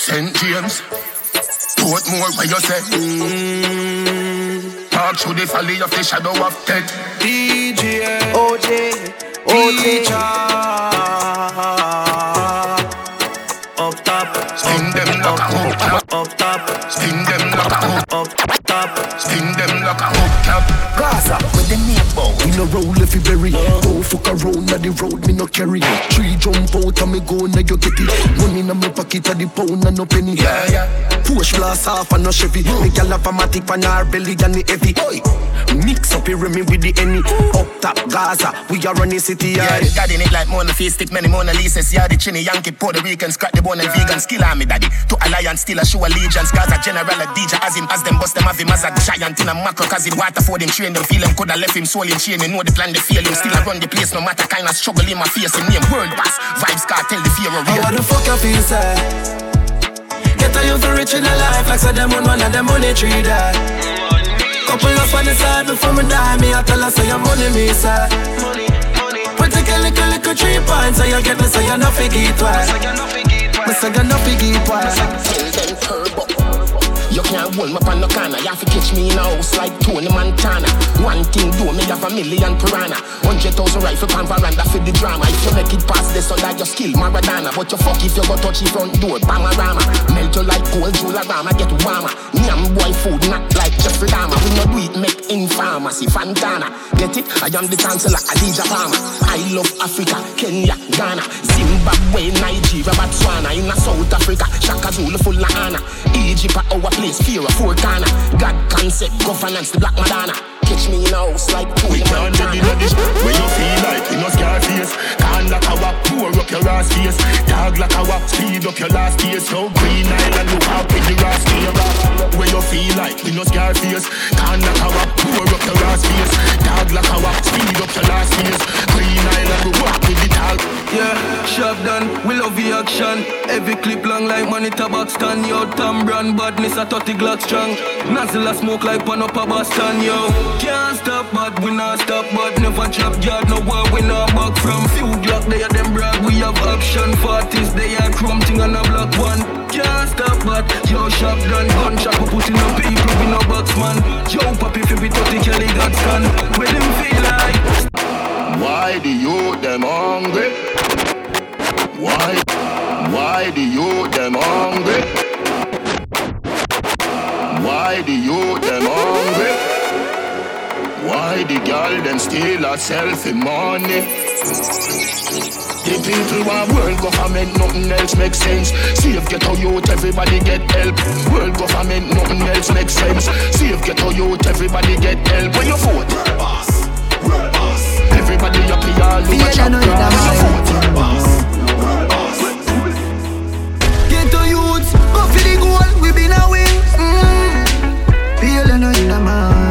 St. James, Portmore, where you say? Mm. Talk through the valley of the shadow of death. DJ, OJ, OJ. Up top, Spin them like a up top, Spin them like a hook up Spin them like a hook cap. Gaza, with the bow. In a roll if you bury Go fuck around on the road, me no carry Three jump out and me go now you get it Money in my pocket a the pound and no penny Yeah, yeah. Push blast off and no Chevy Me gal have a matic on her belly and the heavy Oi. Mix up here me with the any Up top Gaza, we are running city Yeah, yeah. daddy it like Mona Face, stick many Mona Lisa's. Yeah, the chinny Yankee, Puerto Rican, scratch the bone and vegan. Skill army daddy. To alliance, still a show allegiance. Gaza general, a DJ, as him, as them bust them, have him as a giant in a macro. Cause him water for them, train them, feel him, coulda left him soul in chain. You know the plan, they feel him. Still I run the place, no matter kind of struggle in my face. Him name, world boss, vibes, cartel, the fear of How real. the fuck you feel, say? Get a youth rich in a life like say them on one of them money tree that. Couple up on the side before me die, me I tell her say your money me say. We take a little little three points, so you get me say you no figgy twice. Me say you no figgy twice. Tell them turbo. You can't hold me up on no corner. You have to catch me in a house like Tony Montana. One thing do me have a million piranha. Hundred thousand rifle pan veranda for the drama. If you make it past this, under your skill, Maradona. But you fuck if you go touch the front door, Bamarama. Melt you like cold Jularama, get warmer. Nyam boy food, not like Jeffrey Dahmer. We no do it, make in pharmacy, Fantana. Get it? I am the chancellor, Adidja Palmer. I love Africa, Kenya, Ghana, Zimbabwe, Nigeria, Botswana. In South Africa, Shaka Zulu full of honor. Egypt, our place, fear of four corner. God concept, governance, the Black Madonna. Catch me in a house like Tony We can't do Montana. the this When you feel like you no scar face Can't like a wap, pour up your ass face Tag like a wap, speed up your last case So green island, look out with the ass here When you feel like you no scar face Can't like a wap, pour up your ass face Tag like a wap, speed up your last case Green island, look out with the tag Yeah, shop done, we love the action. Every clip long like money tabac stand, yo. Tom brand badness a 30 Glock strong. Nozzle a smoke like pan up a Boston, yo. Can't stop, but we not stop, but never drop yard. No war, we not back from. Few Glock, they are them brag, we have option. Forties, they are chrome thing on a block one. Can't stop, but yo, shop done. Gunshot, we putting on people, we no box man. Yo, papi, fi be 30 Kelly got stand. Where them feel like? Why do you them hungry? Why? Why the youth them hungry? Why the youth them hungry? Why the girl them steal a selfie money? The people want world government, nothing else makes sense. Save ghetto youth, everybody get help. World government, nothing else makes sense. Save ghetto youth, everybody get help. When you vote, everybody up here all over Feel chat no in a grass. Get to youths, go for the goal, we been a win. Mm. Feel no in a mind.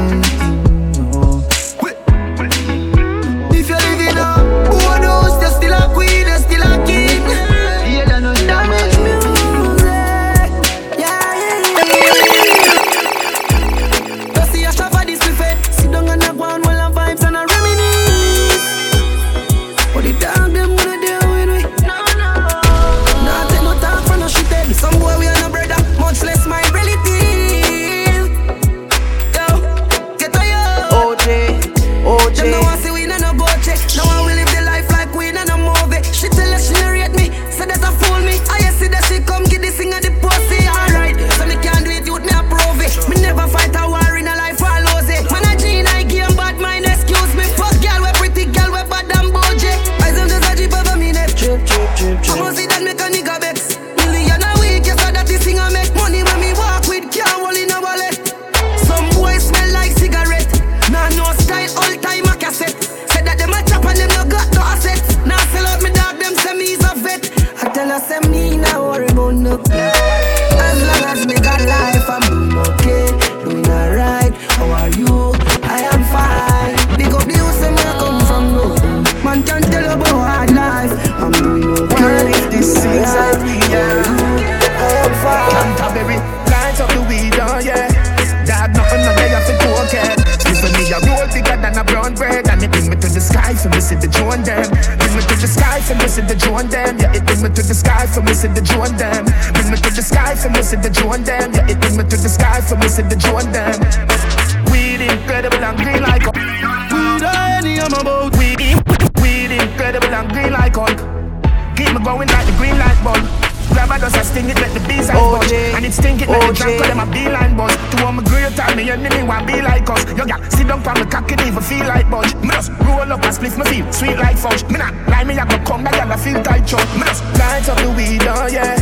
Me want be like us. Yo, yeah, sit down for me cock it even feel like budge Me just roll up and split my feel sweet like fudge. Me not lie, me I go come back, girl, I feel tight chug. Me just light up the weed, oh yeah.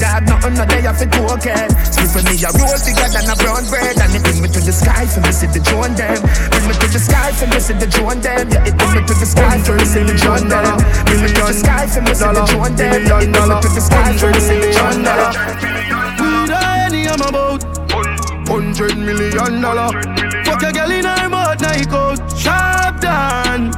Dad, nothing no day I fit cocaine Split for me, a roll bigger than a brown bread. And it bring me to the sky for me see the drone them. Bring me to the sky for me see the drone them. Yeah, it bring me to the sky for me see the drone them. Bring me to the sky for me see the drone them. Yeah, it bring me to the sky for me see the drone them. Weed any I'm about. Hundred million dollar. Fuck a girl in her mouth, night out. Sharp down.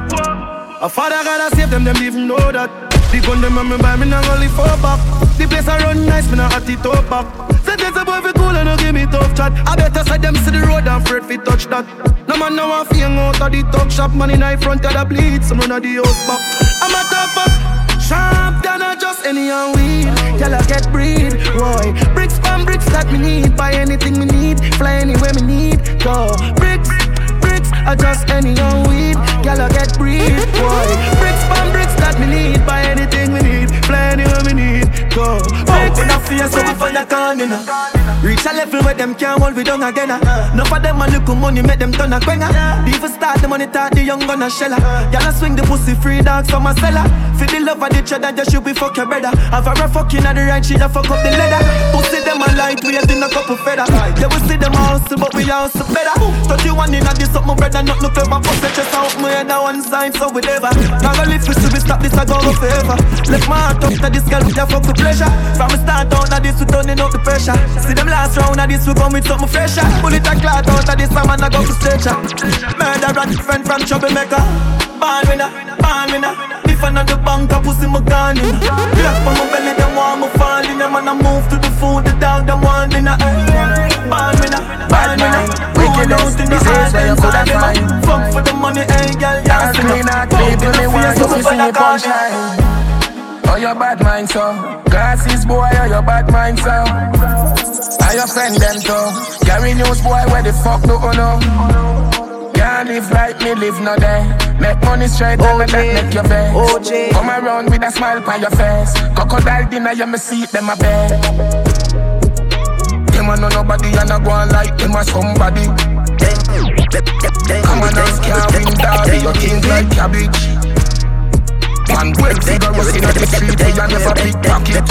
A father gotta save them, them even know that. The gun them and me buy me not only for back. The place I run nice, me not at it up back. Sentence a boy fi cool and no give me tough chat. I better side them see the road and afraid fi touch that. No man now a fing out of the talk shop. Man in high front of the bleed, some run of the house back. I'm a tough fuck. Sharp than a just any and weed. Girl I get breed, boy. Bricks from bricks that me need. Buy anything me need. Fly anywhere me need. Go bricks. I just any and weed. Girl I get breed, boy. Bricks from bricks that me need. Buy anything we need. Fly anywhere me need. Go. Open up face so we find a corner. Reach a level where them can't hold we down again. Uh. No for them a look money make them turn a quenga. Even start the money talk the young gonna shella. Y'all swing the pussy free dogs from a cellar. For the love of the cheddar, just should be fuck your brother. Have a rough fucking at the right, she a fuck up the leather. Pussy them a light, we in a couple feather. Yeah, we see them hustle, but we hustle better. Touch you one in a this up, my brother, not no clever. Bust the chest out, my head on one side, so we never. Now go lift, we stop this, I go go forever. Left my heart up to this girl with a fuck with pleasure. From the start out of this, we turning up the pressure. See them last round of this, we come with something fresher. Bullet a clot out of this, I'm I go for stretcher. Murder and friend from troublemaker. Born winner, born winner. If I not the bank, I pussy my gun in. Black for my belly, them want me fall in. Them and I move to the food, the dog, them want in. Born winner, born winner. wickedness, disease where you coulda find. Fuck for the money, hey girl, yeah. Dark clean out, baby, me want you to see me punchline. Oh, your bad mind, so Glasses, boy, oh, your bad mind, so your friend, them, too Carry news, boy, where the fuck do you oh, know? Can't live like me, live no day. Make money straight and let make your bed OJ. Come around with a smile on your face. Crocodile dinner, you me see them a bed. Them a know nobody and a go on like them a somebody. Come on, us can't win derby You think like cabbage. One well vigorous in the street, we a never pickpocket.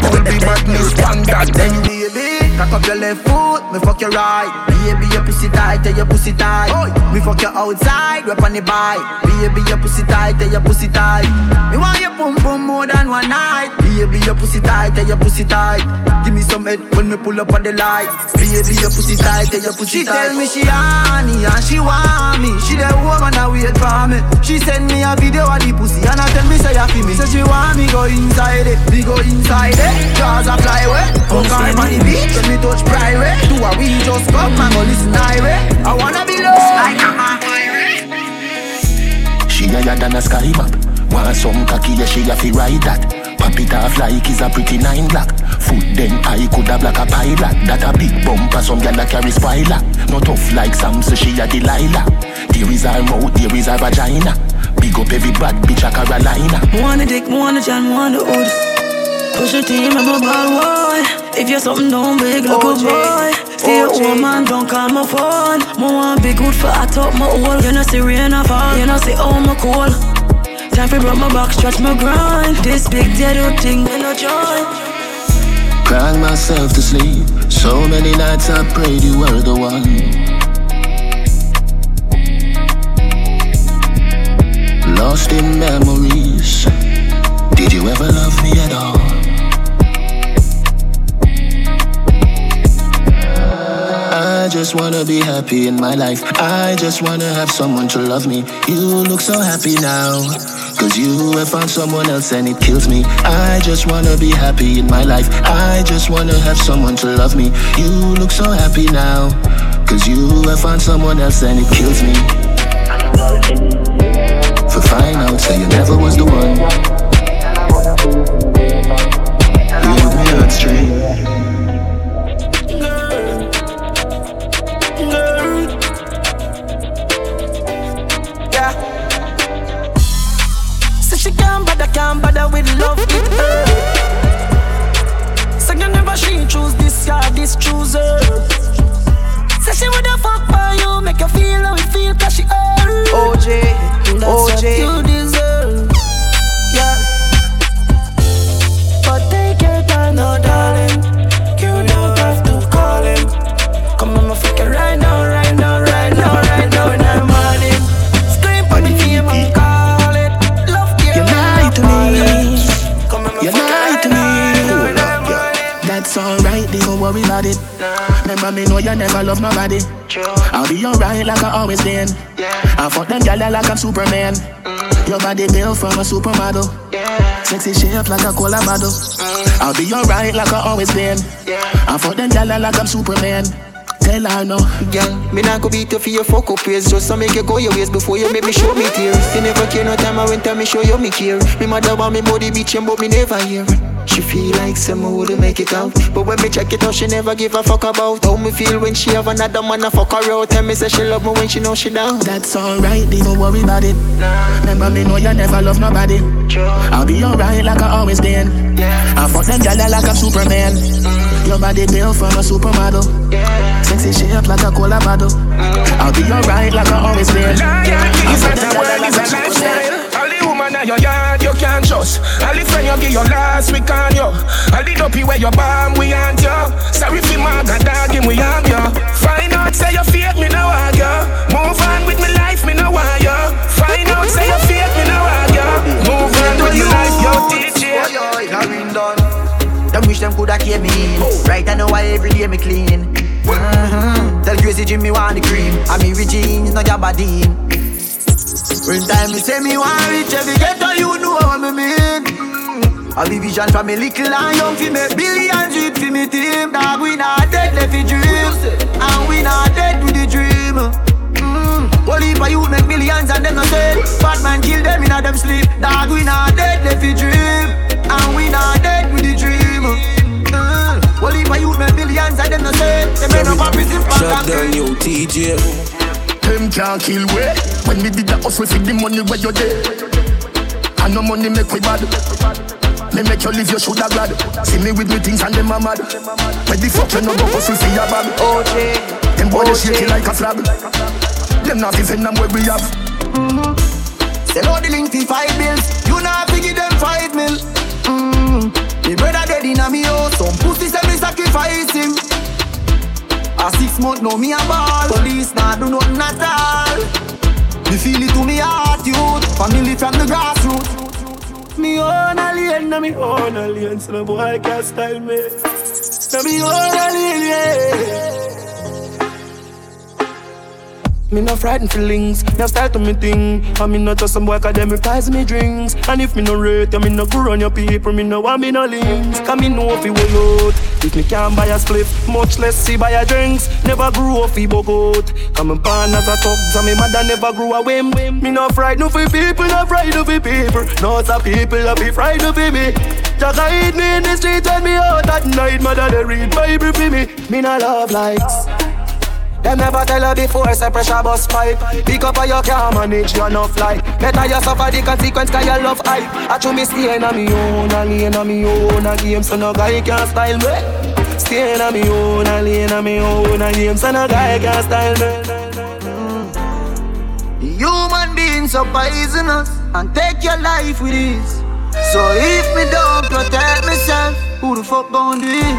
All the badness, one that then Baby, cock up your left foot, me fuck your right. Baby, your pussy tight, tell your pussy tight. Me fuck your outside, rep on the bike. Baby, your pussy tight, tell your pussy tight. Me want your pum pum more than one night. Baby, your pussy tight, tell your pussy tight. Give me some head when me pull up on the light. Baby, your pussy tight, tell your pussy tight. She tell me she honey and she want me. She the woman that wait for me. She send me a video of the pussy and I tell me say you feel me. Say she want me go inside it, me go inside it. Jaws a fly away, fuck her on the beach let me touch private. Do a we just come and go listen irate. I wanna be lost like a She higher than a sky map. Want some cocky, yeah, she have to ride that. Pop it off like it's a pretty nine black. Foot then I could have like a pilot. That a big bumper, some gyal a carry spoiler. No tough like Sam, so she a Delilah. There is her mouth, there is her vagina. Big up every bad bitch a Carolina. Wanna dick, wanna jam, wanna hood. Push your team, I'm a bad boy. If you're something don't big, look a boy. See a woman, don't call my phone. More want be good for I top my hole. You know see rain a fall, you know see oh my cool. Time for rub my back, stretch my grind. This big dead old thing, me no joy. Crying myself to sleep. So many nights I prayed you were the one. Lost in memories. Did you ever love me at all? I just wanna be happy in my life. I just wanna have someone to love me. You look so happy now. Cause you have found someone else and it kills me. I just wanna be happy in my life. I just wanna have someone to love me. You look so happy now. Cause you have found someone else and it kills me. For find out, say you never was the one. Leave me straight. Can't bother, with love with her. Say you never she choose this guy, this choose her. Say she woulda fuck for you, make you feel how it feel, cause she earned. OJ, That's OJ. what you deserve. About it. Remember me know you never love nobody. I'll be alright like I always been. I fuck them gyal like I'm Superman. Your body built from a supermodel. Sexy shape like a cola bottle. I'll be alright like I always been. I fuck them gyal like I'm Superman. Tell her no. Girl, me not go beat you for your fuck up ways Just to make you go your ways before you make me show me tears You never care no time I went time me show you me care Me mother want me body bitchin' but me never hear She feel like some someone would make it out But when me check it out she never give a fuck about How me feel when she have another man a fuck her out Tell me say she love me when she know she down That's alright, don't worry about it. Remember me know you never love nobody. I'll be alright like I always been. I fuck them gyal like I'm Superman. Your body built from a supermodel. Sexy shape like a cola bottle. I'll be alright like I always been. I Is fuck that them the gyal world like is a I'm Superman. lifestyle? All the woman in your yard you can't trust. All the friend you give your last week on you. All the dopey where you bomb we want you. Sorry for my god dog him we have you. Find out say you fake me now you. Move on with me life me no want you. Find out say you fake me now you. Move on with me life yo DJ. Karen done. Them wish them coulda kept me in. Right I know why every day me clean. Mm-hmm. Tell crazy Jimmy want the cream. I me rich jeans, no Jabadine. When time me say me want rich, every ghetto you know what me mean. I be vision from me little and young fi make billions with fi me team. Dog we not dead left fi dream, and we not dead with the dream. Mm. Heap of youth make millions and them no sell. Bad man kill them in a them sleep. Dog we not dead left fi dream, and we not dead with the dream. Mm. Whole heap youth make millions and them no sell. Them end up a prison for Shut down yo TJ. Them can't kill we When we did the hustle for the money where you there And no money make we bad Me make you live, you shoulda glad See me with me things and them a mad Where the fuck you no go hustle for your bag OJ, Them boy they OJ. shake it like a flag Them not even them where we have Sell out the link for five bills. You not fi give them five mil. Mm. Me brother dead inna me house. Some pussy say me sacrifice him. A six month now me a ball. Police not do nothing at all. Me feel it to me heart, youth. Family from the grassroots. Me own alien, na me own alien, so no boy can't style me. Na me own alien, yeah. Me no frightened feelings, me style to me thing. And me not just some boy 'cause them me drinks. And if me no rate, you me no grow on your people, me no want me no links. Cause me if you will out. If me can't buy a split, much less see buy a drinks. Never grew up fi bogot. Come and born as a thugs, and me mother never grew a whim. Me no frightened no people, no frightened for people. No some people that be frightened for me. Just hide me in the street when me out at night. Mother they read Bible for me. Me no love likes. Them never tell her before, say pressure bus pipe. Pick up or you can't manage, you enough like Better you suffer the consequence cause you love hype. I true me stay a me own, a lane a me own a game So no guy can style me. Stay a me own, a lane a me own a game So no guy can style me. Human beings so poisonous and take your life with ease. So if me don't protect myself, who the fuck gon' do it?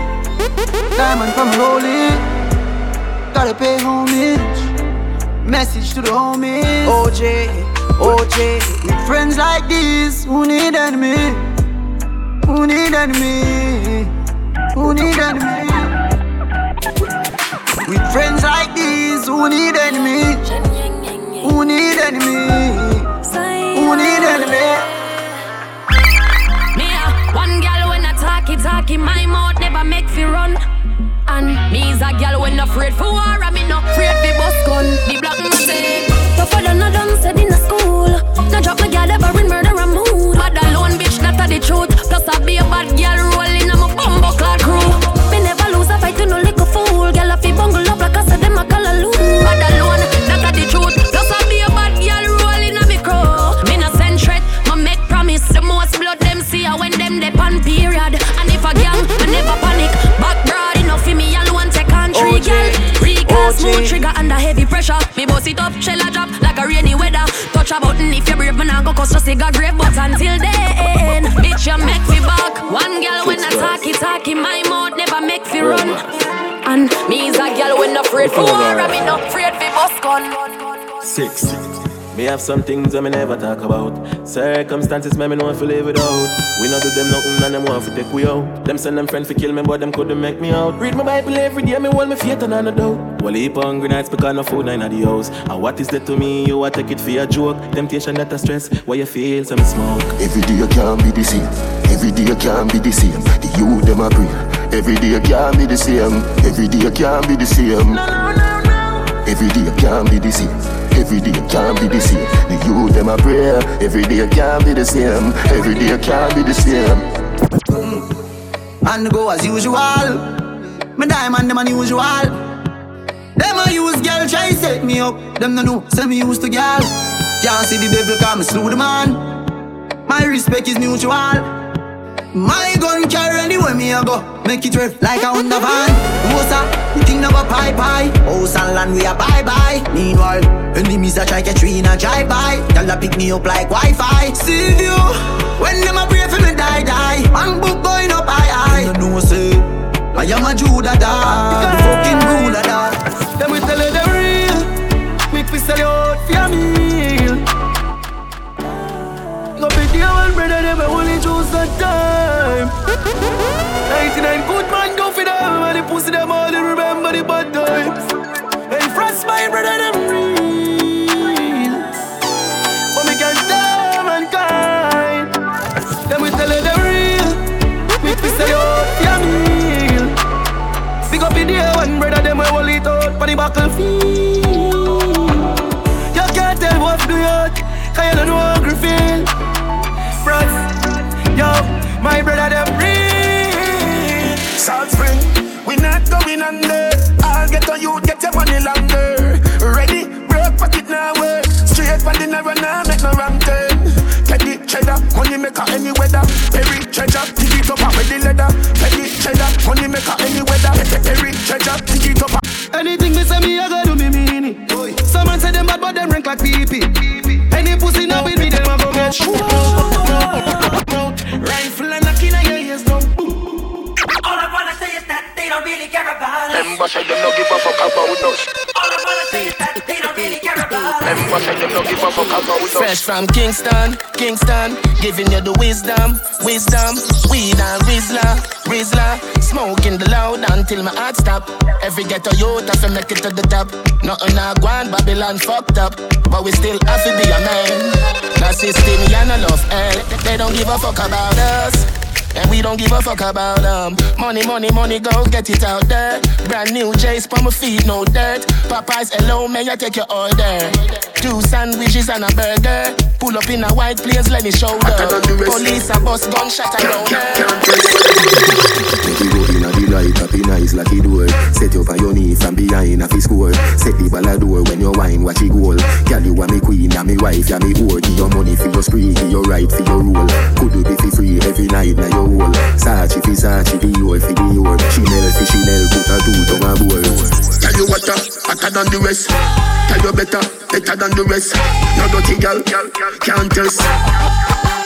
Diamond from rolling, gotta pay homage. Message to the homies. OJ, OJ, with friends like these, who need enemy? Who need enemy? Who need enemy? With friends like these, who need enemy? Who need enemy? Who need enemy? Me one girl when I talk it, talk it, my Is a girl when afraid for war, and me not afraid fi bust gun. The black man say, Tougher than a dumb said in a school. Now drop my girl ever in murder and mood. Bad alone, bitch, not a the the truth. Plus I be a bad girl rolling smooth trigger under heavy pressure. Me boss it up, shell a drop like a rainy weather. Touch a button if you're brave, man I go cause just a grave. But until then, bitch you make me back. One girl when I talk it, talk in my mouth never make me run. And me is a girl when afraid for war, I me not afraid for bus gun. Six. Me have some things I me never talk about. Circumstances me me know if live without. We not do them nothing and them want to take we out. Them send them friends to kill me, but them couldn't make me out. Read my Bible every day, me hold me faith and I no doubt. Well, heap hungry nights because no food in the house. And what is that to me? You a take it for a joke. Temptation that a stress. Why you feel some smoke? Every day you can't be the same. Every day you can't be the same. The youth them a pray. Every day you can't be the same. Every day you can't be the same. No no no. Every day you can't be the same. Every day can't be the same. The youth them a pray. Every day can't be the same. Every day can't be the same. Mm. And go as usual. Me diamond them unusual. Them a use girl try set me up. Them no know, say me used to girl. Can't see the devil come slew the man. My respect is mutual. My gun carry anywhere me a go Make it ref like a Honda van. Rosa, you think never pie pie. House and land we a bye bye. Meanwhile, enemies a try catch me in a drive by Y'all a pick me up like Wi-Fi. See you When them a pray for me die die. Man book going up high high You know say I am a Judah dog. The fucking ruler dog. Them we tell you the real. Quick we sell you out for your brother them only choose that time. 99 good man go for them. And the pussy them all they remember the bad times. Hey frost my brother them real. But me can't tell mankind. Them we tell you the real. Quick we you out oh, for your meal Big up in the one brother them we hold it out. For the battlefield any weather. Perry treasure, dig it up with the leather. Petty cheddar, money maker any weather. Perry treasure, dig it up. Anything me say me, I go do me mean it. Some man say them bad, but them rank like pee pee. Any pussy now with me, them a go get shot. Rifle and knocking on your ears down. All I wanna say is that they don't really care about us. Remember, say them no give a fuck about us. Fresh from Kingston, Kingston, giving you the wisdom, wisdom, weed and Rizla, Rizla, smoking the loud until my heart stop. Every ghetto youth have to make it to the top. Nothing a gone, Babylon fucked up, but we still have to be a man. The system, ya no love hell. They don't give a fuck about us. And we don't give a fuck about them. Money, money, money, go get it out there. Brand new J's for my feet, no dirt. Popeyes, hello, may I take your order? Two sandwiches and a burger. Pull up in a white place, let me show shoulder. Police, a bus, gunshot around there. Nice like it door. Set you on your knee from behind a fi score. Set the ball a door when you wine, watch it goal. Girl, you are me queen, and me wife, ya me whore. Give your money for your spree, give your right for your rule. Could you be fi free every night na your hole? Sachi fi Sachi, the your fi the your. Chanel fi Chanel, put a two tongue a bowl. Tell you what, uh, hotter than the rest. Tell you better, better than the rest. No dirty girl, can't test.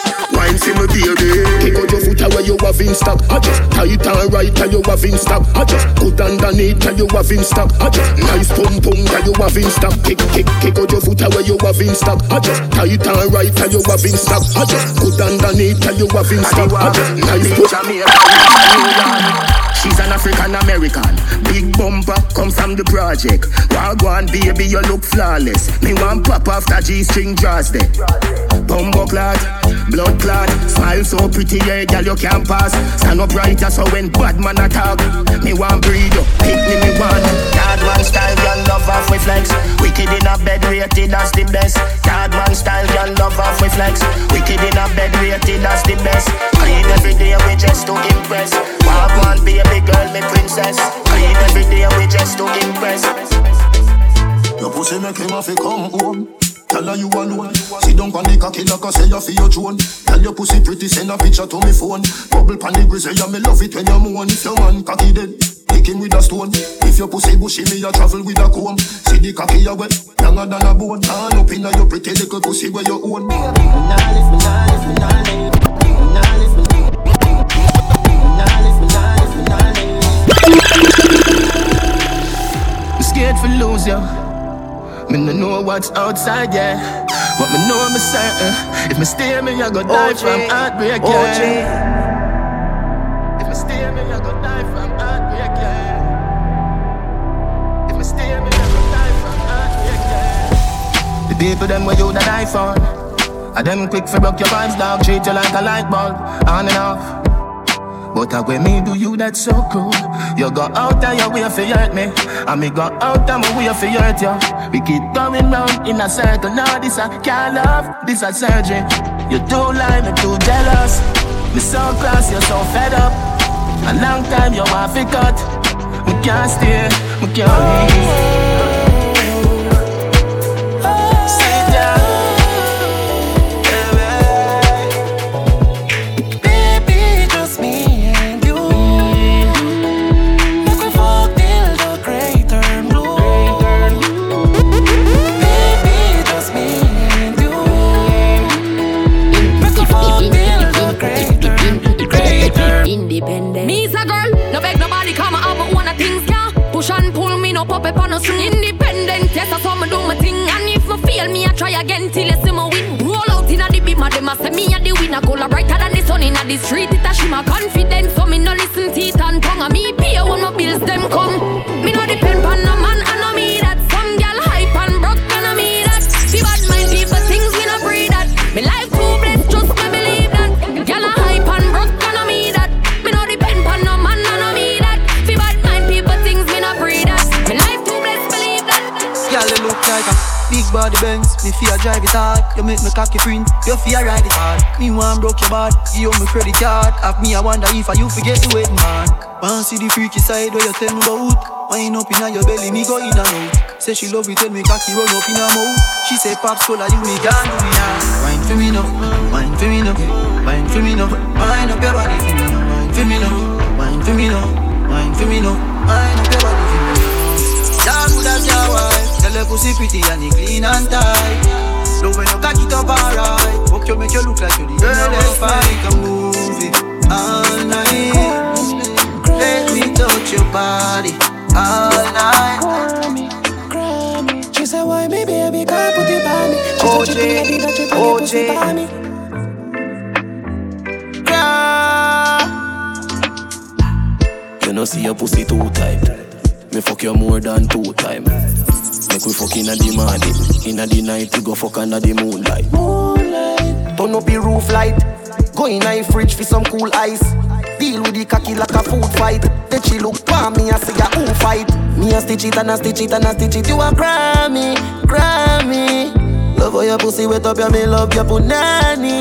Wine for me baby. Kick out your foot away you have in stock I just tight and right and you have in stock I just good underneath and you have in stock I just nice pum pum and you have in stock Kick kick kick out your foot away you have in stock I just tight and right and you have in stock I just good underneath and you have in stock I just nice pum She's an African American. Big bumper come from the project. Wagwan baby, you look flawless. Me want pop after G string draws there. Bumbo clad, blood clad, smile so pretty, yeah, girl you can't pass. Stand up right, so when bad man attack, me want breed you, pick me me one style, girl love off with flex. Wicked in a bed, rated as the best. One style, girl love off with flex. Wicked in a bed, rated as the best. Clean every day, we just to impress. Walk one, be girl, me princess. Clean every day, we just to impress. Your pussy make him have to come home. Tell her you alone. Sit down on the cocky like I say you feel your drone. Tell your pussy pretty, send a picture to me phone. Bubble pan the grizzly, yeah, me love it when you moan. If your man cocky dead, kick him with a stone. If your pussy bushy, me a travel with a comb. See the cocky you wet, longer than a bone. All up inna your pretty little pussy where you own. Nah, lift me, nah, lift me, nah, lift me, nah, I'm scared for lose you. Me no know what's outside, yeah. But me know I'm certain. If me stay, me I go die from heartbreak, yeah. If me stay, me I go die from heartbreak, yeah. If me stay, me I go die from heartbreak, yeah. The people them where you that die for. I them quick for broke your vibes, dog. Treat you like a light bulb, on and off. But I when me do you that so cool. You go out of your way for hurt me, and me go out of my way for hurt you. We keep going round in a circle. Now this a can't love, this a surgery. You too lie, me too jealous. Me so cross, you're so fed up. A long time you want to cut. Me can't stay, me can't leave. Card. Have me, I wonder if I you forget the wedding man. Want see the freaky side where you tell me about. Wind up inna your belly, me go in and out. Say she love it when me cocky run up in her mouth. She say pops cola, you me can't do now. Wine for me now, wine for me now, wine for me now. Wine up your body for me now, wine for me now, wine for me now, wine for me now. Wine up your body for me. Yeah, good as your wife. Tell her pussy pretty and it clean and tight. Love when you cock it up alright. Fuck you make you look like you the girl like a movie all night. Let me touch your body all night. She said, why me baby can't put it on me? She said, she think I did that, she put it pussy on me. You know see your pussy two tight. Me fuck you more than two time. Make we fuck inna the morning, inna the night we go fuck under the moonlight. Moonlight. Turn up the roof light. Go in a fridge for some cool ice. Deal with the cocky like a food fight. Then she look for me and say, who fight? Me a stitch it and a stitch it and a stitch it. You a Grammy, Grammy. Love how your pussy wet up, yeah, me love your punani.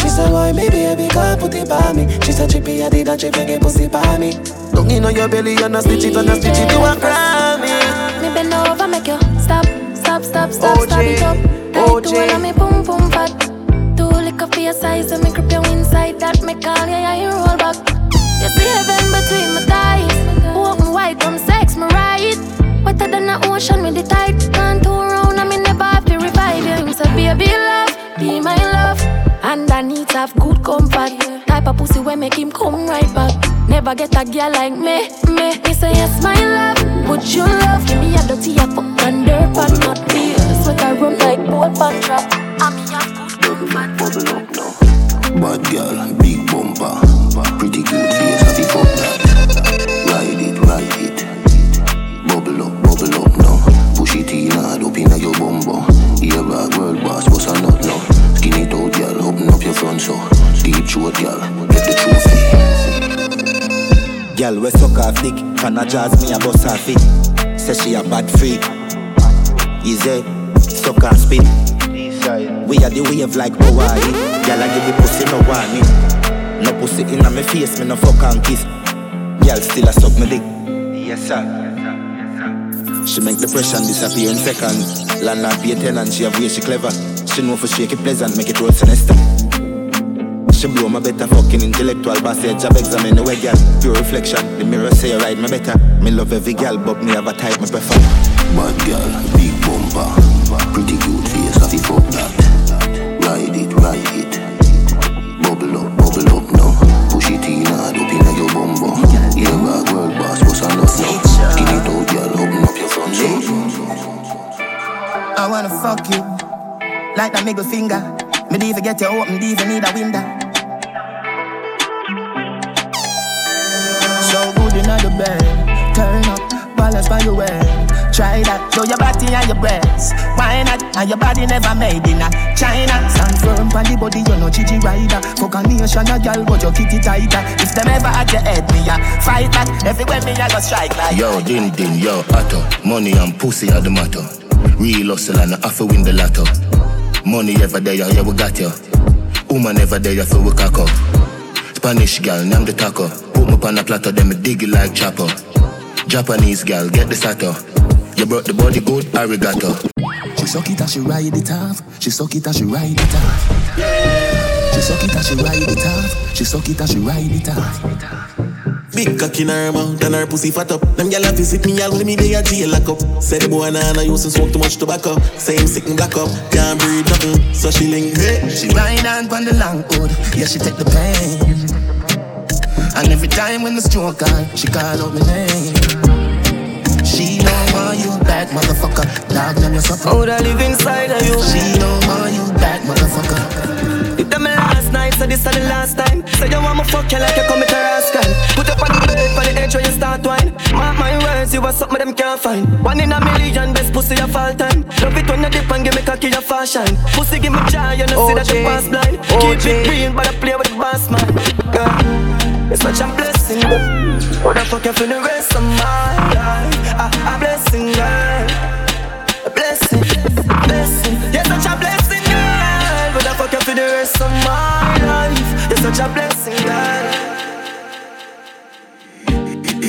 She said, why me baby can't put it by me? She said, Chippy, I did that, she get pussy by me. Don't in on your belly and a stitch it and a stitch it. You a Grammy. Bend over, make you stop, stop, stop, stop, OJ, stop it up. Like two and me boom boom fat. Two liquor for your size and me grip you inside that. Me call you, yeah, you roll back. You see heaven between my thighs. Walk me white, come sex me right. Wetter than the ocean, me the tide. Can't turn around, and me never have to revive you. So baby love, be my love. And I need to have good comfort. Type of pussy where make him come right back. Never get a girl like me, me. Me say yes, my love. Would you love? Give me a dirty a fuck and dirt not beer. Sweat I run like boat pan trap. I'm young, good, bad. Bubble up now. Bad girl, big bumper, pretty good face. Have for that? Ride it, ride it. Bubble up, bubble up now. Push it in hard up inna your bumper. Yeah, bad world boss, boss a nut now. Skin it out, girl. Open up your front so deep throat, girl we suck her thick. Can I jazz me a bust her feet? Say she a bad freak. Easy, suck her spin. We are the wave like Hawaii. Girl, I give me pussy no warning. No pussy in my face, me no fuck and kiss. Girl, still a suck me dick. Yes, sir. She make depression disappear in seconds. Landlord pay tenant, she have way she clever. She know for shake it pleasant, make it roll sinister. She blow my better fucking intellectual passage of examine the way girl. Pure reflection, the mirror say you ride me better. Me love every girl, but me have a type me prefer. Bad girl, big bumper, pretty cute face, I fuck that. Ride it, ride it. Bubble up, bubble up now. Push it in hard up inna your bumbo. Yeah, rock world boss, what's enough now? Skin it out, girl, open up your front door. I wanna fuck you like that middle finger. Me even get you open, even need a window. In bed, turn up, balance by your way. Try that, show your body and your breasts. Why not? And your body never made in a China. Stand firm on the body, you're no Gigi rider. Fuck a nation, a girl, but your kitty tighter. If them ever at your head, me a fight back. Everywhere me a go strike like. Yo, din din, yo, atto. Money and pussy are the matter. Real hustle and I have to win the lotto. Money ever there, yeah, we got you. Woman ever there, yeah, for we cock up. Spanish gal, name the taco. Put me on a platter, then me dig it like chopper. Japanese gal, get the sato. You brought the body good, arigato. She suck it and she ride it off. She suck it and she ride it off. She suck it and she ride it off. She suck it and she ride it off. Big cock in her mouth and her pussy fat up. Them gyal a visit me all when me dey a jail lock up. Say the boy nah nah used to smoke too much tobacco. Say him sick and black up, can't breathe nothing. So she link hey. She ride on on the long hood, yeah she take the pain. And every time when the stroke on, she call out my name. She know why you back, motherfucker. Dog, them your sucker. How would I live inside of you? She know why you back, motherfucker. It done me last night, so this is the last time. Say you want me fuck you like you commit a rascal. Put up on the bed for the edge when you start wine. Mark my words, you are something them can't find. One in a million, best pussy of all time. Love it when you dip and give me cocky your fashion. Pussy give me joy, you know see that you pass blind. Keep it real, but I play with the boss man. Girl, it's such a blessing. What the fuck you for the rest of my life? A, a blessing, girl. A blessing, blessing. You're such a blessing, girl. What the fuck you for the rest of my life? You're such a blessing, girl.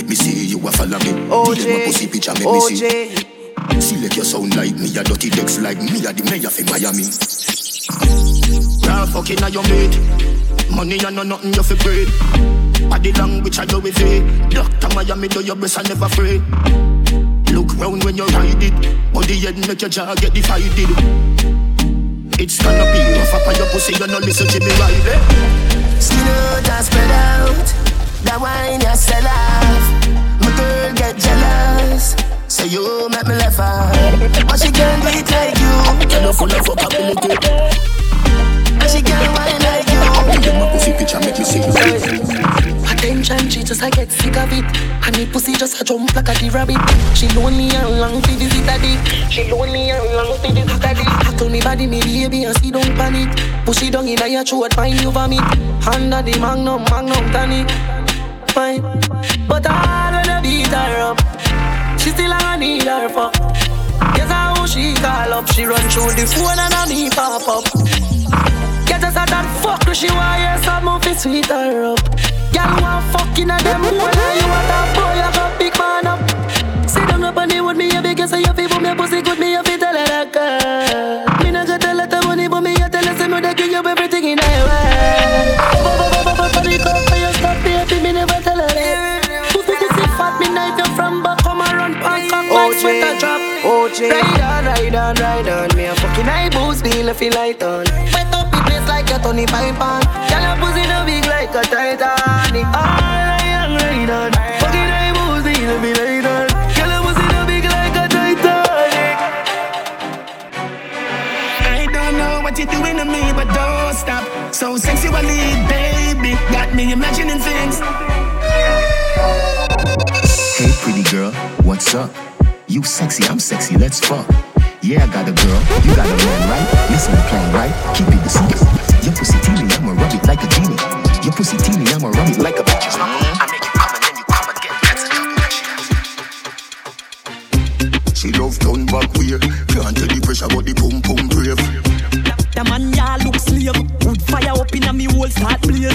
Me see you a follow me. OJ. My pussy picture make me see. Select your sound like me, a dirty decks like me, a the mayor for Miami. Raw fucking a your mate. Money and no nothing you fi breed. Body language I do with it. Doctor Miami do your best and never afraid. Look round when you ride it. Body head make your jaw get divided. It's gonna be rough up on your pussy, you no listen to me Riley. Skin out and spread out. That wine you sell off. My girl get jealous. Say you make me laugh out. But she can't do it like you. Her full of fuckability. I get sick of it. And the pussy just a jump like a the rabbit. She lonely and long to visit a dick. She lonely and long to visit a dick. I told me body me baby and see don't panic. Push it down in your throat, find you vomit. Under the magnum, magnum tonic. Fine, but I wanna beat her up. She still I need her fuck. Guess how she call up. She run through the phone and I me pop up. Get us at that fuck, she want hear some of it sweet her up. Girl want fucking at them hole and you want that boy, I got big man up. Sit down up on the wood, me a big say you fi put me a pussy good, me a fi tell her that girl. Me not gonna tell her the money, but me a tell her say me dey give you everything in her way. Body cup for your stop, baby, me never tell her that. Pussy pussy fat, me knife you from back, come run past cock like sweater drop. OJ. Ride on, ride on, ride on, me a fucking eye boost, me left light on. Wet up the place like a Tony Piper. Girl, your pussy no big like a Titanic. me, but don't stop. So sexually, baby, got me imagining things. Hey, pretty girl, what's up? You sexy, I'm sexy, let's fuck. Yeah, I got a girl, you got a man, right? Listen, plan, right? Keep it the secret. Your pussy teeny, I'ma rub it like a genie. Your pussy teeny, I'ma rub it like a bitch. I make you come and then you come again. She love turn back weird. Can't tell the pressure, but the pum pum brave. The man ya look slave. Wood fire up in a me whole start blaze.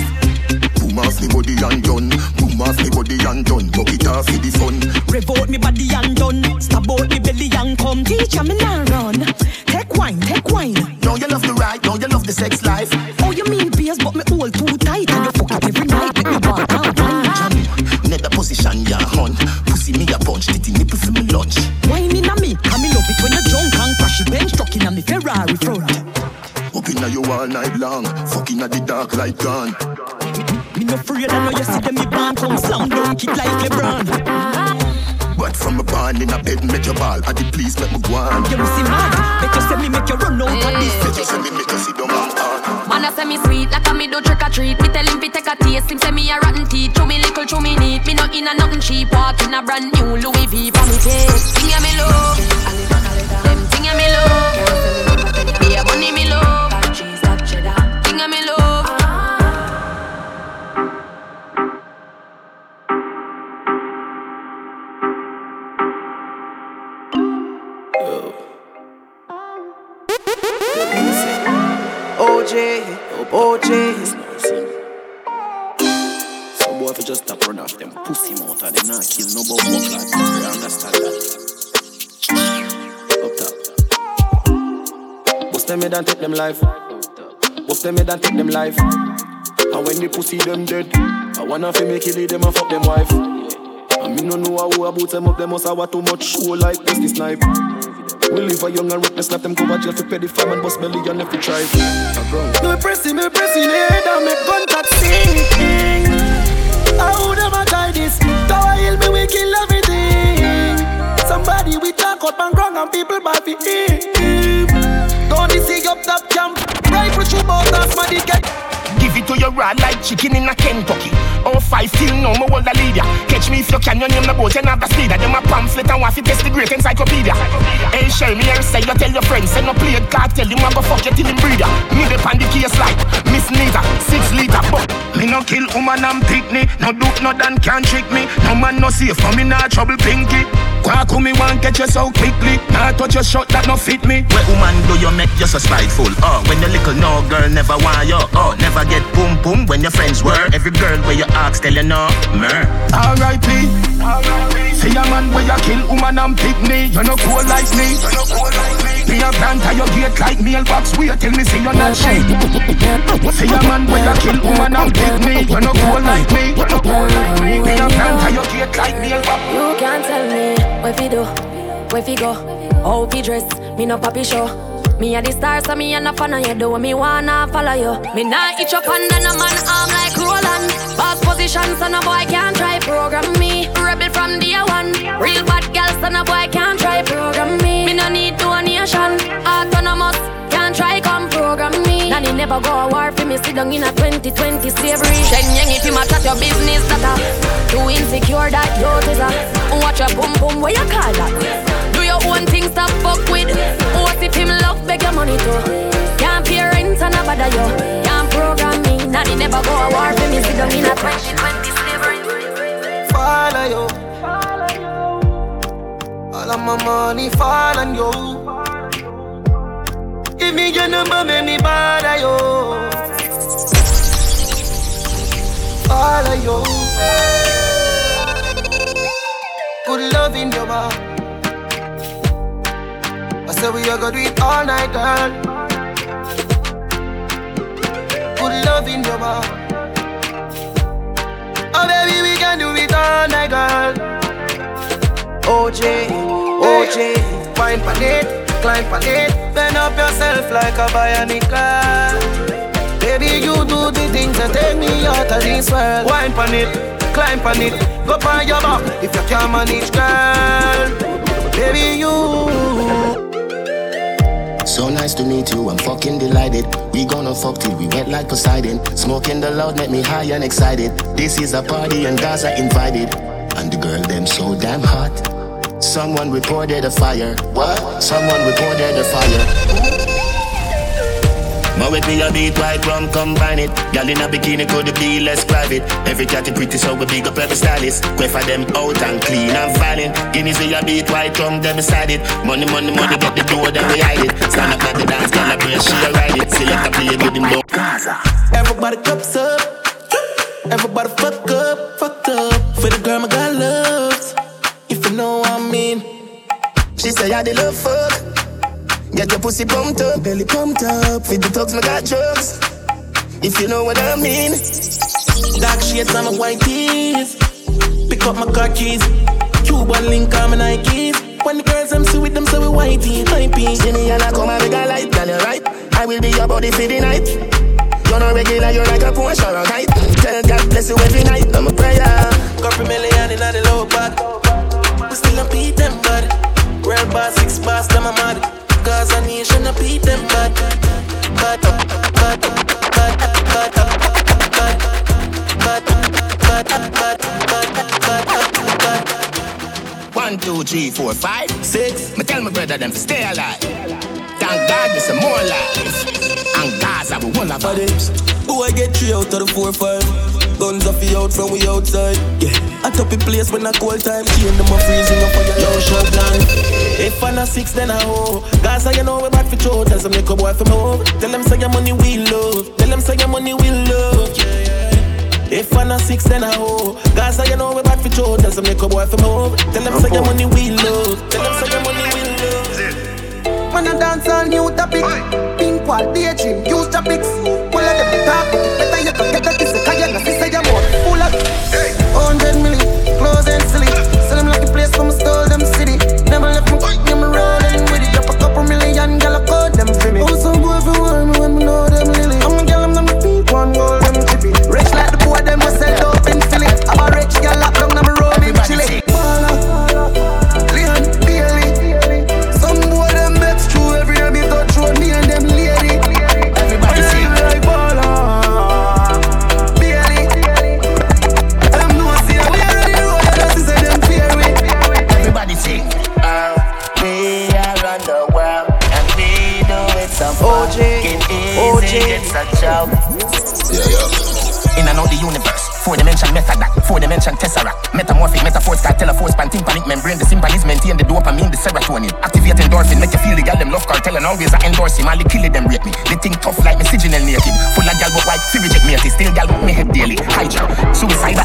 Boom off me body and done. Boom off me body and done. Buck it off for the fun. Rev out me body and done. Stab out me belly and come. Teacher me now run. Take wine, take wine. Don't you love the ride? Don't you love the sex life? Oh, you mean beers, but me hold too tight. And you fuck it every night. Make me walk out Jam, net the position ya hun. Pussy me a punch, titty nipple for me lunch. Wine in a me, and me love it when you drunk and crash it bench truck in a me Ferrari front. Up inna you all night long. Fucking at the dark light gone. Me no afraid, I know you see them me band come slam dunk it like LeBron. But from a barn in a bed, make your ball. I did please make me go on. You see mad, make you say me make you run out of this. Make you say me make you sit down and on. Man, I say me sweet like a me do trick or treat. Me tell him fi take a taste. Him say me a rotten teeth. Chew me little, chew me neat. Me no in a nothing cheap. Walk in a brand new Louis V for me face. Thing ya me love, head and take them life. Bust them head and take them life. And when the pussy them dead, I wanna make it lead them and fuck them wife. And me no know how about them up, them must have too much show like this, this knife. We live a young and reckless, let them cover jail for petty farm and bust belly and if you try. Me pressing, me pressing head and me contact sing. How them a try this? Tower hill me we kill everything. Somebody we talk up and wrong and people buy eat. Don't see up top camp? Rifle shoot out that's my dick. Give it to your raw like chicken in a Kentucky. Oh, five till no more hold a leader. Catch me if you can, your name the boat, the speeder. Them a pamphlet and to test the great encyclopedia. Hey, share me and say you tell your friends, send no play it, cartel, him a go fuck you till him breeder. Me the pan the case like Miss Nita, six liter, but me no kill woman and pick me. No do no dan can't trick me. No man no safe for me, nah trouble pinky. Quack me want catch you so quickly. Nah touch your shot that no fit me. Where woman do you make you so spiteful? Oh, when you little no girl never want you. Oh, never get boom boom when your friends were. Every girl where you ask tell you no. Mer. R.I.P. See a man where you kill woman and pick me. You no cool like me. You no cool like me. Me a plant your gate like mailbox. Wait till me see you not shade. See a man where you kill woman and pick me. You no cool like me. You no cool like me. Me a plant your gate like mailbox. You can't tell me where fi do, where fi go, how fi dress. Me no papi show. Me a the star, so me a no fan of you. Do me wanna follow you. Me nah itch up under no man arm like Roland. Boss position, so no boy can't try program me. Rebel from day one. Real bad girl, so no boy can't try program me. Me no need donation. Autonomous, can't try come program me. Nanny never go a war for me. Sit down in a 2020 slavery. Shen yang if you match at your business, that a too insecure that you is a. Watch your boom boom, where you call that? Do your own thing, stop fuck with. What if him love beg your money too? Can't pay rent and a bother you. Can't program me. Nanny never go a war for me. Sit down in a 2020 slavery. Follow you. All of my money fall on you. Give me your number, make me bother you. Follow you. Good love in your mouth. Said we are gonna do it all night, girl. Good love in your mouth. Oh baby, we can do it all night, girl. OJ, OJ, wine pan it, climb pan it, bend up yourself like a bionic Baby, you do the things that take me out of this world. Wine pan it, climb pan it, go on your back if you can't manage, girl. Baby, you. So nice to meet you, I'm fucking delighted. We gonna fuck till we wet like Poseidon. Smoking the loud make me high and excited. This is a party and guys are invited. And the girl them so damn hot. Someone reported a fire. What? Someone reported a fire. My with me a beat white rum combine it. Girl in a bikini could be less private. Every cat is pretty so we big up every stylist. Quay for them out and clean and violent. Guineas with a beat white rum them beside it. Money, money, money get the door then we hide it. Stand up at the dance, girl a brace she a ride it. Select a play with him low. Everybody cups up. Everybody fuck up, fuck up. For the girl my God loves. If you know what I mean. She say I the love fuck. Get your pussy pumped up, belly pumped up. Feed the thugs, me got drugs. If you know what I mean. Dark shades on my white tees. Pick up my car keys. Cuban link on my Nikes. When the girls them see with them, so we whitey, hypey. Me and I come and make a light, girl, you right. I will be your body for the night. You're not regular, you're like a Porsche or a kite. Tell God bless you every night, I'm a prayer. Couple million in the low back. We still a beat them bad. Real boss, six boss, them a mad. Cause a nation a beat them bad. Bad, bad, bad, bad, bad, bad, bad, bad, bad, One, two, three, four, five, six. Me tell my brother them to stay alive. Thank God there's some more life. And Gaza we will have bodies. Boy get three out of the four five. Guns off the out from we outside. Yeah, I top in place when I cold time. Chain them a freezing up for your low shot plan. If I'm not six, then I hoe. Gaza, you know we back for throat. Tell some nigga boy from home. Tell them say your money we love. Tell them say your money we love. Yeah, yeah. If I'm not six, then I hoe. Gaza, you know we back for throat. Tell some nigga boy from home. Tell them say your money we love. Tell them say your money we love. Man, I dance all new topic. Pink wall, daydream, use topics. All of them talk. Better you can get the out the universe. Four dimension method that. Four dimension tesseract. Metamorphic metaphors can tell a force pan tympanic membrane. The symbolism maintain the dopamine, the serotonin. Activate endorphin, make you feel the gal them love cartel and always I endorse him. The kill them rate me. They think tough like me signal naked. Full of gal but white, fi reject me. Still gal me head daily. Hydra, suicide,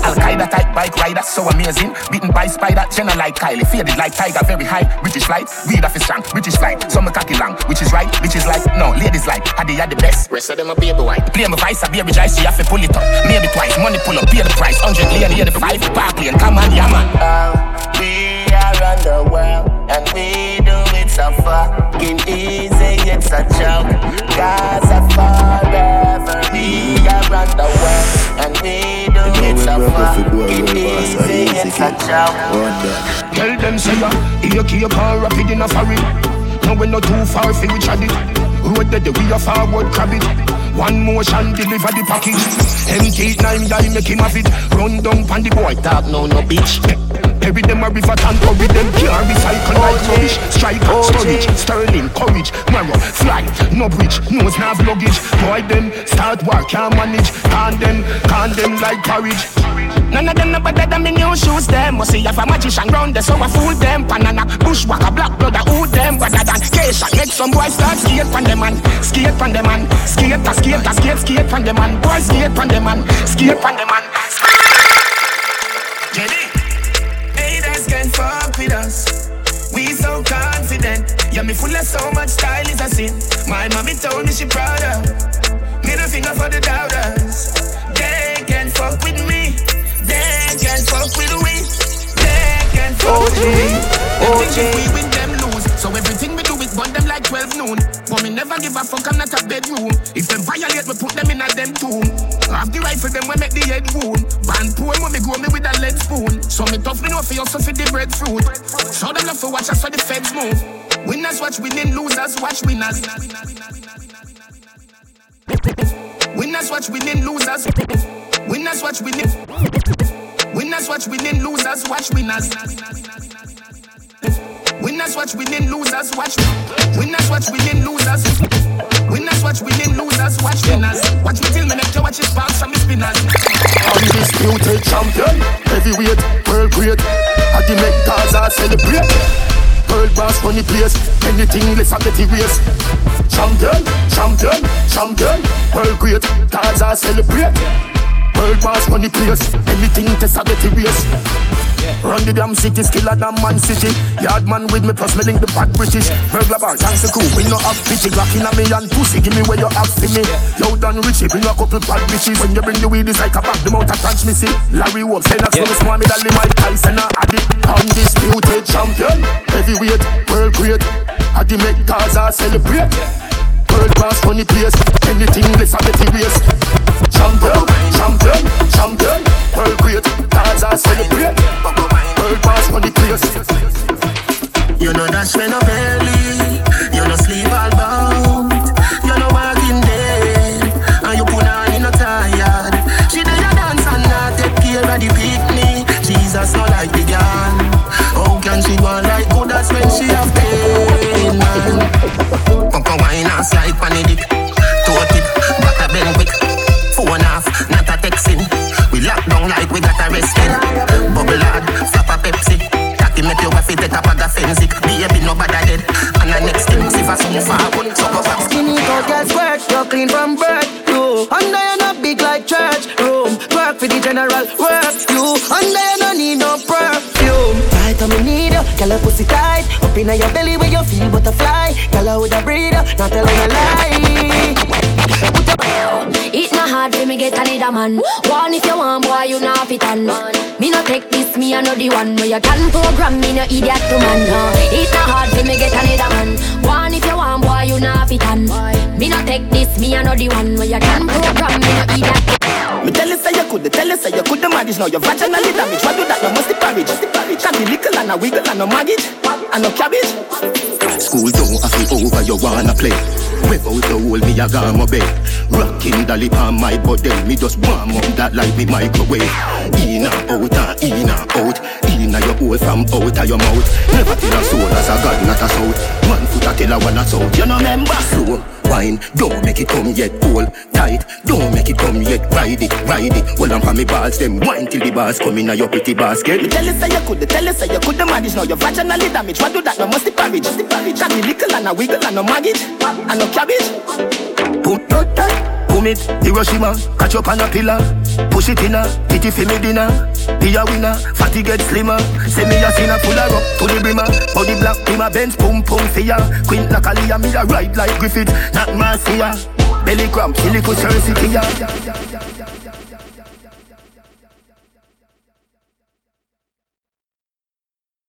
Al Qaeda type bike rider, so amazing. Beaten by spider, Jenna like Kylie. Faded like tiger, very high. British flight, weed off is strong. British flight, some cocky long. Which is right, which is like, no, ladies like, had they had the best. Rest of them a baby white. Play my vice, a baby drive, she have to pull it up. Maybe twice, money pull up, pay the price. 100 lane, 85, park lane, come on, yeah man. Uh, we are on the world, and we do it so fucking easy, it's a joke. Gaza forever, we are on the world, and we do it so fucking easy, it's a joke. Tell them say ya, you keep on rapid in a hurry. Now we're not too far fi we chat it. Road that we a forward crab it. One motion deliver the package. Empty nine guy make him have it. Run down pon the boy. Talk no no bitch. Bury them a river and bury them can't recycle like rubbish. Strike, storage, sterling, courage, marrow, fly, no bridge, nose nav luggage. Boy them start work, can't manage. Can them, can them like porridge. None of them no better than me new shoes them. Must see if a magician round there so I fool them. Banana, bushwhacker, black brother, who them? Rather than Keisha, make some boys start skate pan them man. Skate pan them man. Skate, a skate, a skate, skate pan them man. Boys skate pan them man. Skate pan them man. Jenny so confident. Yeah, me full of so much style is a sin. My mommy told me she proud of. Me. Middle finger for the doubters. They can fuck with me. They can fuck with we. They can fuck with me. Think if we win them lose. So everything we do is burn them like 12 noon. But me never give a fuck, I'm not a bedroom. If them violate, we put them in a them tomb. Have the rifle, them we make the head wound. Band poem when me grow me with a lead spoon. So me tough, me know for you, so for the breadfruit. Show them love for watch us so the feds move. Winners watch winning, losers watch winners. Winners watch winning, losers. Winners watch winning. Winners watch winning, losers watch winners Winners watch winning, losers watch. Winners watch winning, losers. Winners watch winning, losers watch winners. Watch me till me neck, watch it bounce from the spinners. Undisputed champion, heavyweight, world great. I the make Gaza celebrate. World boss funny place, anything less than the race. Champion, champion, champion, world great. Gaza celebrate. World boss funny place, anything test a the race. Run the damn city, skiller than man city. Yard man with me, plus me link the bad British. Burglar bar, thanks to crew, we no have pity. Rockin' a me and pussy, give me where you have for me. Yo, done Richie, bring a couple bad bitches. When you bring the weed, it's like a back, the mouth attach me see. Larry Wolf, Lennox, yeah. me small, me dolly, Mike Tyson, a addict. Undisputed champion, heavyweight, world great. I the make Gaza celebrate. World class funny place, anything less a the race. Champion, champion, champion, world great. Gaza celebrate. World class funny place. You know that's when belly, you know sleep all bound, you know walking dead, and you put on in no tired. She did a dance and not take care of the picnic. Jesus not like the gun. How can she go like good? That's when she have pain, man wine and slide pan dick. Toe tip, back a bend quick. Phone off, not a texting. We lock down like we got arrested. Bubble hard, flap a Pepsi. Cocky make your wife take a bag of fensic. Baby no bad dead. And the next thing, see for some forward. So go back. Skinny cut girls work, you're clean from birth. You under you not big like church room. Work for the general work. You under you no need no perfume. Girl a pussy tight. Up inna your belly where you feel butterfly. Girl I would a breeder, not telling a lie. It not hard for me get a leader man. One if you want, boy, you not fit on. Me no take this, me know the one. Where you can program me, no idiot to man. No. It not hard for me get a leader man. One if you want, boy, you not fit on. Me no take this, me know the one. Where you can program me, no idiot. Me tell you say you could, tell you say you could manage now. Your vaginally damage. Why do that? No must the parage. Be little and a wiggle and a maggot and no cabbage. School don't have to over, you wanna play. Without the hole, me a my bed. Rocking the lip on my body, me just warm up that like me microwave. In and out and in and out. In your hole from out of your mouth. Never tell a soul as a god, not a south. One foot a tell a one a south. You know remember? Slow wine, don't make it come yet. Hold tight, don't make it come yet. Ride it, ride it. Hold on for me balls, them wine till the bars come in your pretty basket. Me tell you say you could, tell you say you could manage now. Your vaginally damage. What do that? No must the parage, the parage. Can be little and a wiggle and no maggot and no cabbage. Boom, boom it, Hiroshima, catch up on a pillar. Push it in a, titty for me dinner. Be a winner, fatty get slimmer. Send me a sinner, her up to the brimmer. Body black, my Benz, pum pum fear. Queen like Aaliyah, me a ride like Griffith, not Marcia. Belly cramp, silly, Cersei, yeah.